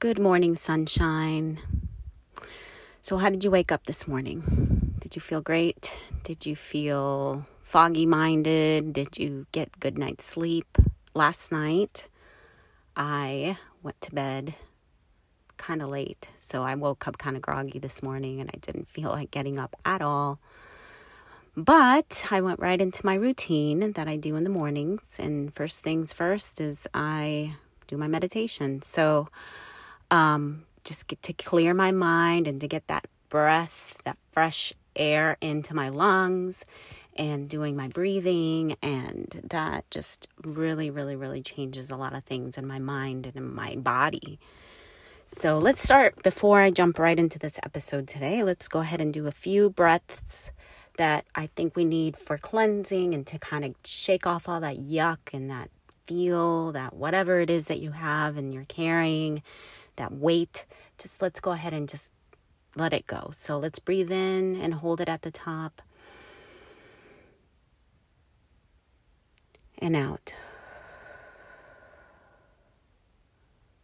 Good morning, sunshine. So, how did you wake up this morning? Did you feel great? Did you feel foggy minded? Did you get good night's sleep? Last night, I went to bed kind of late. So, I woke up kind of groggy this morning and I didn't feel like getting up at all. But I went right into my routine that I do in the mornings. And first things first is I do my meditation. So, um, just get to clear my mind and to get that breath, that fresh air into my lungs and doing my breathing and that just really really really changes a lot of things in my mind and in my body. So let's start before I jump right into this episode today. Let's go ahead and do a few breaths that I think we need for cleansing and to kind of shake off all that yuck and that feel that whatever it is that you have and you're carrying that weight, just let's go ahead and just let it go. So let's breathe in and hold it at the top. And out.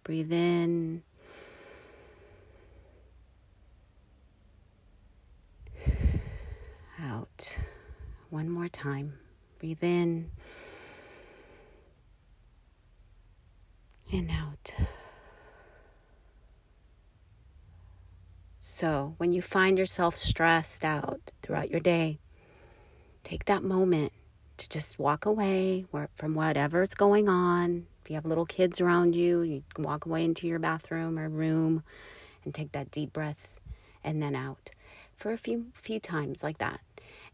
Breathe in. Out. One more time. Breathe in. And out. So, when you find yourself stressed out throughout your day, take that moment to just walk away from whatever's going on. If you have little kids around you, you can walk away into your bathroom or room and take that deep breath and then out for a few few times like that.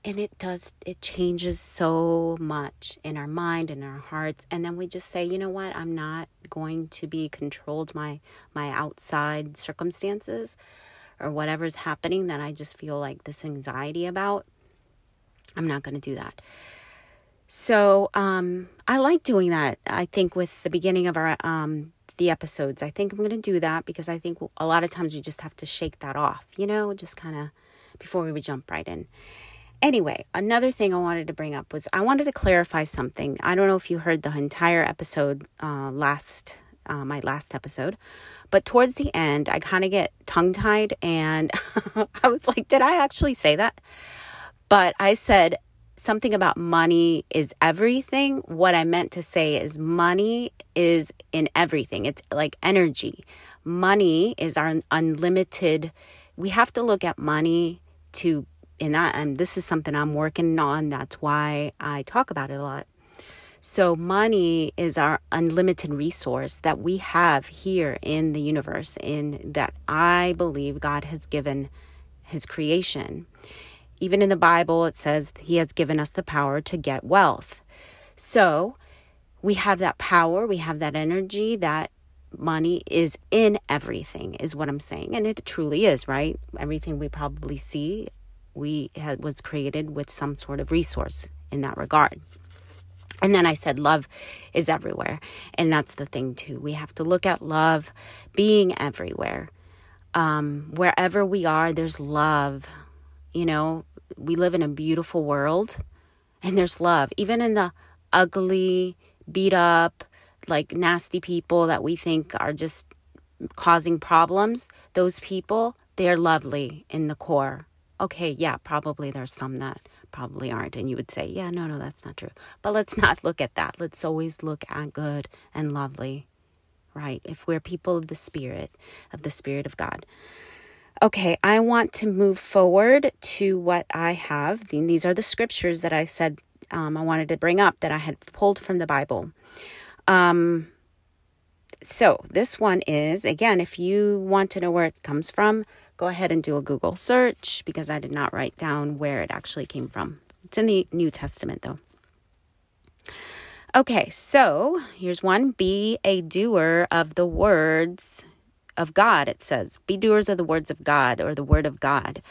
And it does it changes so much in our mind and our hearts and then we just say, "You know what? I'm not going to be controlled my my outside circumstances." Or whatever's happening that I just feel like this anxiety about, I'm not going to do that. So um, I like doing that. I think with the beginning of our um, the episodes, I think I'm going to do that because I think a lot of times you just have to shake that off, you know, just kind of before we would jump right in. Anyway, another thing I wanted to bring up was I wanted to clarify something. I don't know if you heard the entire episode uh, last uh, my last episode. But towards the end, I kind of get tongue tied and I was like, did I actually say that? But I said something about money is everything. What I meant to say is money is in everything, it's like energy. Money is our unlimited. We have to look at money to in that and this is something I'm working on. That's why I talk about it a lot so, money is our unlimited resource that we have here in the universe, in that I believe God has given His creation. Even in the Bible, it says He has given us the power to get wealth. So, we have that power, we have that energy, that money is in everything, is what I'm saying. And it truly is, right? Everything we probably see, we had, was created with some sort of resource in that regard. And then I said, love is everywhere. And that's the thing, too. We have to look at love being everywhere. Um, wherever we are, there's love. You know, we live in a beautiful world and there's love. Even in the ugly, beat up, like nasty people that we think are just causing problems, those people, they're lovely in the core. Okay, yeah, probably there's some that probably aren't. And you would say, yeah, no, no, that's not true. But let's not look at that. Let's always look at good and lovely, right? If we're people of the Spirit, of the Spirit of God. Okay, I want to move forward to what I have. These are the scriptures that I said um, I wanted to bring up that I had pulled from the Bible. Um, so this one is, again, if you want to know where it comes from, go ahead and do a Google search because I did not write down where it actually came from. It's in the New Testament, though. Okay, so here's one be a doer of the words of God, it says. Be doers of the words of God or the word of God.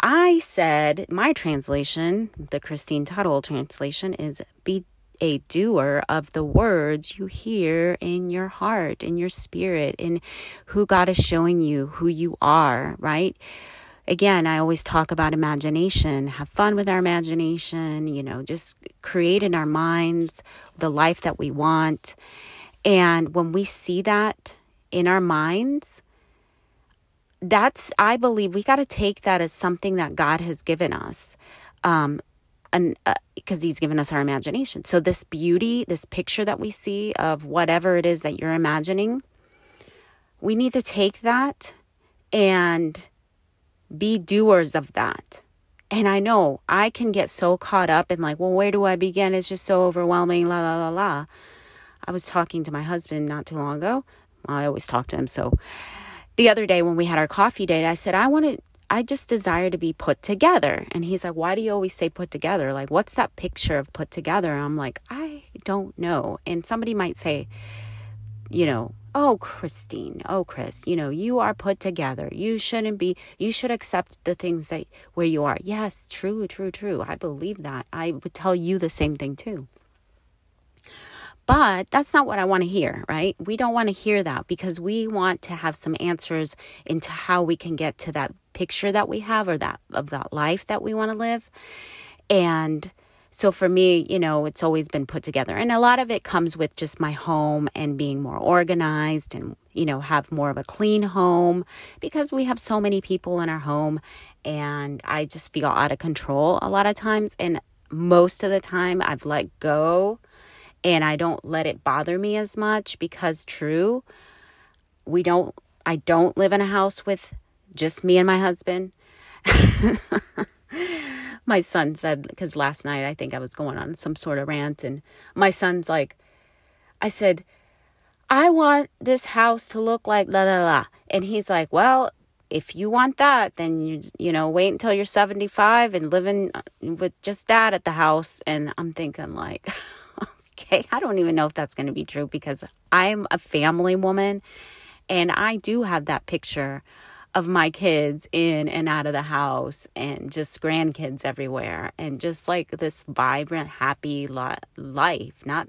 I said, my translation, the Christine Tuttle translation, is be a doer of the words you hear in your heart, in your spirit, in who God is showing you, who you are, right? Again, I always talk about imagination. Have fun with our imagination, you know, just create in our minds the life that we want. And when we see that in our minds, that's, I believe, we got to take that as something that God has given us. Um, and because uh, he's given us our imagination. So, this beauty, this picture that we see of whatever it is that you're imagining, we need to take that and be doers of that. And I know I can get so caught up in like, well, where do I begin? It's just so overwhelming, la, la, la, la. I was talking to my husband not too long ago. I always talk to him. So the other day when we had our coffee date, I said, I want to, I just desire to be put together. And he's like, Why do you always say put together? Like, what's that picture of put together? And I'm like, I don't know. And somebody might say, you know, oh, Christine, oh, Chris, you know, you are put together. You shouldn't be, you should accept the things that where you are. Yes, true, true, true. I believe that. I would tell you the same thing too. But that's not what I want to hear, right? We don't want to hear that because we want to have some answers into how we can get to that picture that we have or that of that life that we want to live. And so for me, you know, it's always been put together. And a lot of it comes with just my home and being more organized and, you know, have more of a clean home because we have so many people in our home and I just feel out of control a lot of times. And most of the time I've let go and I don't let it bother me as much because true, we don't I don't live in a house with just me and my husband. my son said because last night I think I was going on some sort of rant and my son's like I said I want this house to look like la la la and he's like well if you want that then you you know wait until you're 75 and living uh, with just that at the house and I'm thinking like okay, I don't even know if that's going to be true because I'm a family woman and I do have that picture of my kids in and out of the house and just grandkids everywhere and just like this vibrant happy life not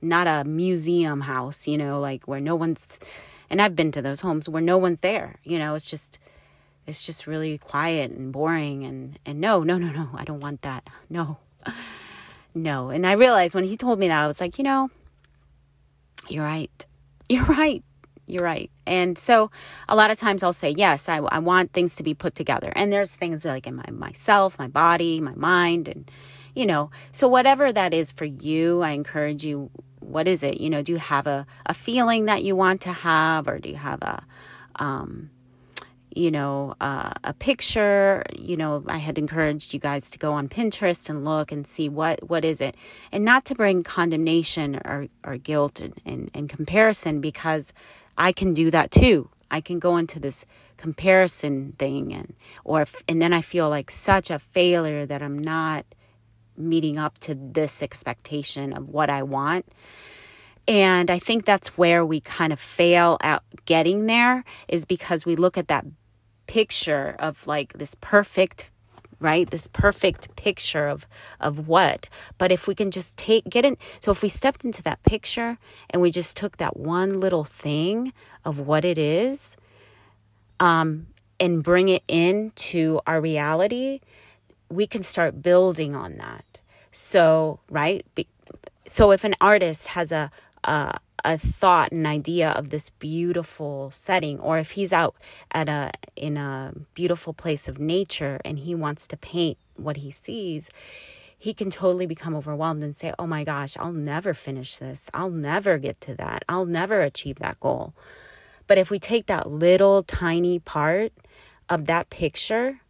not a museum house you know like where no one's and I've been to those homes where no one's there you know it's just it's just really quiet and boring and and no no no no I don't want that no no. And I realized when he told me that, I was like, you know, you're right. You're right. You're right. And so a lot of times I'll say, yes, I, I want things to be put together. And there's things like in my myself, my body, my mind, and, you know, so whatever that is for you, I encourage you, what is it? You know, do you have a, a feeling that you want to have, or do you have a, um, you know, uh, a picture. You know, I had encouraged you guys to go on Pinterest and look and see what what is it, and not to bring condemnation or, or guilt and, and, and comparison because I can do that too. I can go into this comparison thing and or and then I feel like such a failure that I'm not meeting up to this expectation of what I want. And I think that's where we kind of fail at getting there is because we look at that picture of like this perfect right? This perfect picture of of what? But if we can just take get in so if we stepped into that picture and we just took that one little thing of what it is um and bring it into our reality we can start building on that. So right? Be, so if an artist has a, a a thought an idea of this beautiful setting or if he's out at a in a beautiful place of nature and he wants to paint what he sees he can totally become overwhelmed and say oh my gosh I'll never finish this. I'll never get to that. I'll never achieve that goal. But if we take that little tiny part of that picture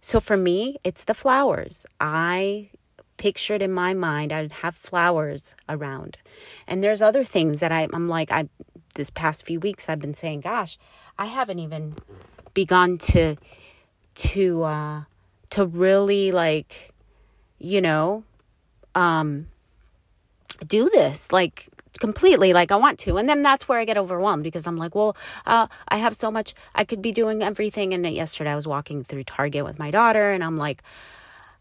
so for me it's the flowers. I pictured in my mind I'd have flowers around. And there's other things that I, I'm like, I this past few weeks I've been saying, gosh, I haven't even begun to to uh to really like, you know, um do this like completely like I want to. And then that's where I get overwhelmed because I'm like, well, uh, I have so much, I could be doing everything. And yesterday I was walking through Target with my daughter and I'm like,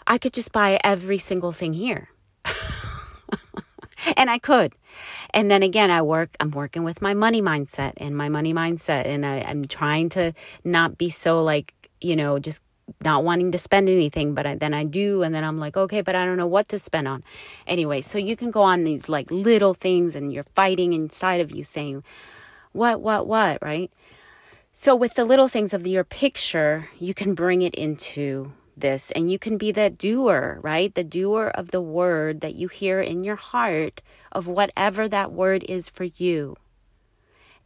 I could just buy every single thing here. and I could. And then again, I work, I'm working with my money mindset and my money mindset. And I, I'm trying to not be so like, you know, just not wanting to spend anything, but I, then I do. And then I'm like, okay, but I don't know what to spend on. Anyway, so you can go on these like little things and you're fighting inside of you saying, what, what, what, right? So with the little things of your picture, you can bring it into this and you can be the doer, right? The doer of the word that you hear in your heart of whatever that word is for you.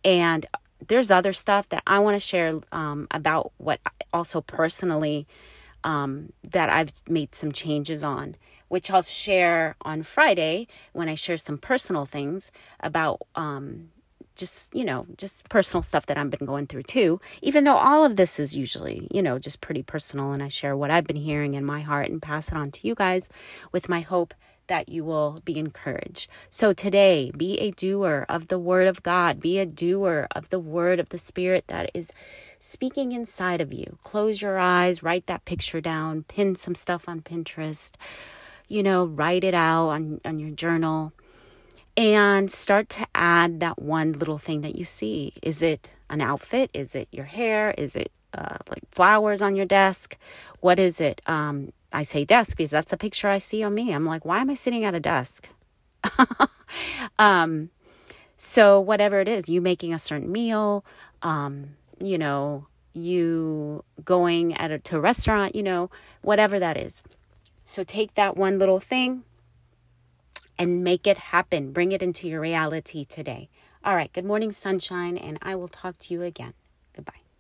And there's other stuff that I want to share um, about what also personally um, that I've made some changes on, which I'll share on Friday when I share some personal things about um, just, you know, just personal stuff that I've been going through too. Even though all of this is usually, you know, just pretty personal, and I share what I've been hearing in my heart and pass it on to you guys with my hope that you will be encouraged. So today, be a doer of the Word of God, be a doer of the Word of the Spirit that is speaking inside of you. Close your eyes, write that picture down, pin some stuff on Pinterest, you know, write it out on, on your journal, and start to add that one little thing that you see. Is it an outfit? Is it your hair? Is it uh, like flowers on your desk? What is it? Um, I say desk because that's a picture I see on me. I'm like, why am I sitting at a desk? um, so whatever it is, you making a certain meal, um, you know, you going at a, to a restaurant, you know, whatever that is. So take that one little thing and make it happen. Bring it into your reality today. All right. Good morning, sunshine, and I will talk to you again. Goodbye.